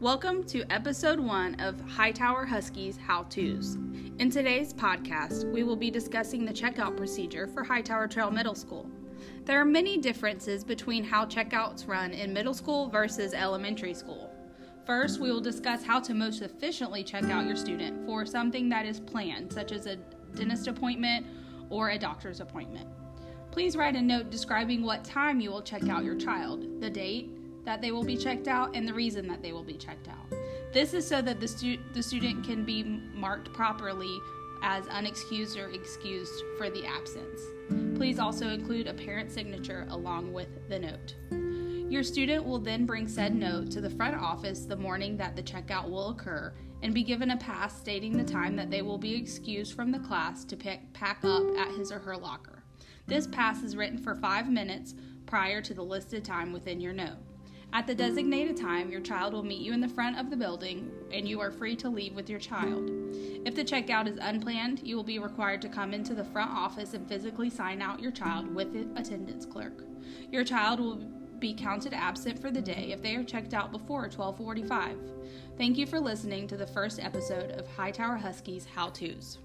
Welcome to episode one of Hightower Huskies How To's. In today's podcast, we will be discussing the checkout procedure for Hightower Trail Middle School. There are many differences between how checkouts run in middle school versus elementary school. First, we will discuss how to most efficiently check out your student for something that is planned, such as a dentist appointment or a doctor's appointment. Please write a note describing what time you will check out your child, the date that they will be checked out, and the reason that they will be checked out. This is so that the, stu- the student can be marked properly as unexcused or excused for the absence. Please also include a parent signature along with the note. Your student will then bring said note to the front office the morning that the checkout will occur and be given a pass stating the time that they will be excused from the class to pick, pack up at his or her locker. This pass is written for five minutes prior to the listed time within your note. At the designated time, your child will meet you in the front of the building and you are free to leave with your child. If the checkout is unplanned, you will be required to come into the front office and physically sign out your child with the attendance clerk. Your child will be counted absent for the day if they are checked out before 12:45. Thank you for listening to the first episode of Hightower Huskies How To's.